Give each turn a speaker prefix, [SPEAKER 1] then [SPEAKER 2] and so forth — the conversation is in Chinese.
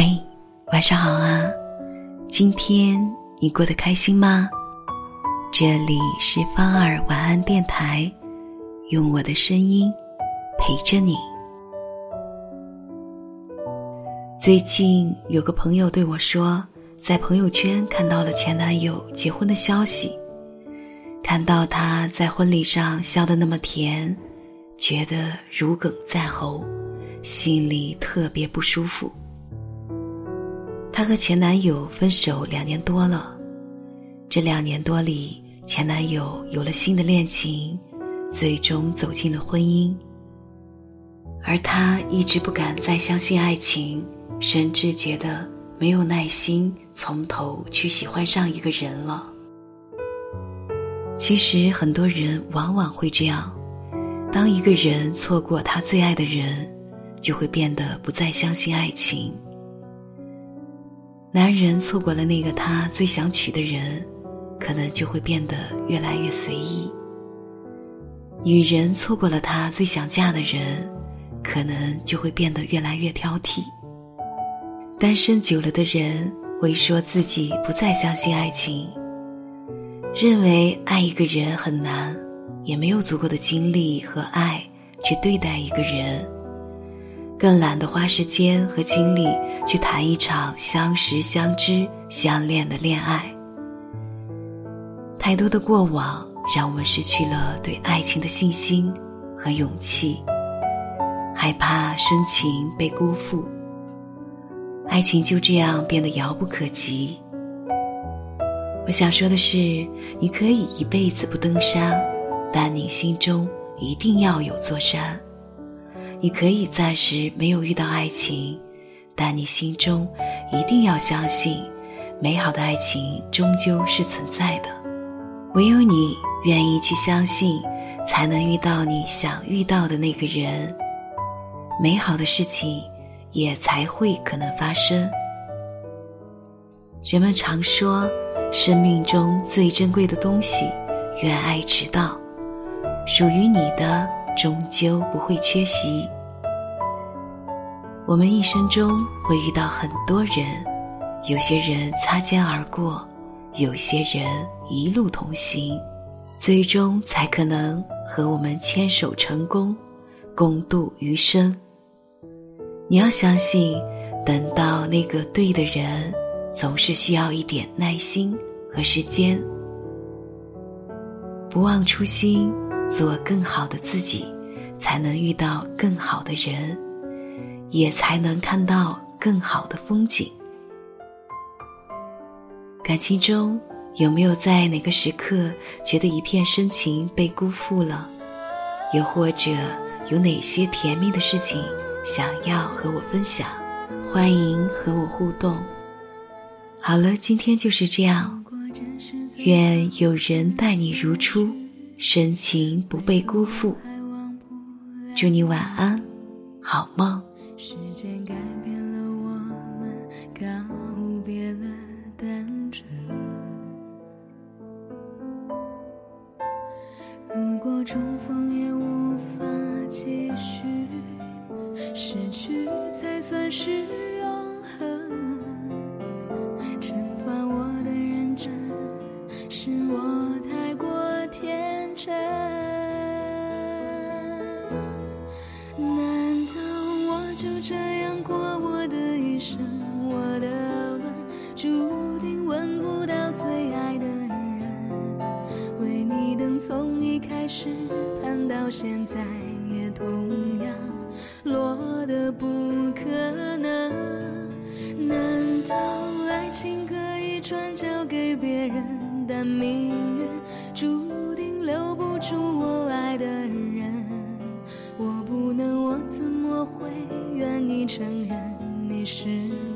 [SPEAKER 1] 嗨，晚上好啊！今天你过得开心吗？这里是芳儿晚安电台，用我的声音陪着你。最近有个朋友对我说，在朋友圈看到了前男友结婚的消息，看到他在婚礼上笑得那么甜，觉得如鲠在喉，心里特别不舒服。她和前男友分手两年多了，这两年多里，前男友有了新的恋情，最终走进了婚姻。而她一直不敢再相信爱情，甚至觉得没有耐心从头去喜欢上一个人了。其实很多人往往会这样，当一个人错过他最爱的人，就会变得不再相信爱情。男人错过了那个他最想娶的人，可能就会变得越来越随意；女人错过了他最想嫁的人，可能就会变得越来越挑剔。单身久了的人会说自己不再相信爱情，认为爱一个人很难，也没有足够的精力和爱去对待一个人。更懒得花时间和精力去谈一场相识、相知、相恋的恋爱。太多的过往让我们失去了对爱情的信心和勇气，害怕深情被辜负，爱情就这样变得遥不可及。我想说的是，你可以一辈子不登山，但你心中一定要有座山。你可以暂时没有遇到爱情，但你心中一定要相信，美好的爱情终究是存在的。唯有你愿意去相信，才能遇到你想遇到的那个人，美好的事情也才会可能发生。人们常说，生命中最珍贵的东西，愿爱迟到，属于你的。终究不会缺席。我们一生中会遇到很多人，有些人擦肩而过，有些人一路同行，最终才可能和我们牵手成功，共度余生。你要相信，等到那个对的人，总是需要一点耐心和时间。不忘初心。做更好的自己，才能遇到更好的人，也才能看到更好的风景。感情中有没有在哪个时刻觉得一片深情被辜负了？又或者有哪些甜蜜的事情想要和我分享？欢迎和我互动。好了，今天就是这样。愿有人待你如初。深情不被辜负，祝你晚安，好梦。时间改变了我们，告别了单纯。如果重逢也无法继续，失去才算是就这样过我的一生？我的吻注定吻不到最爱的人，为你等从一开始盼到现在，也同样落得不可能。难道爱情可以转交给别人？但命运注定。留不住我爱的人，怎么会愿意承认你是？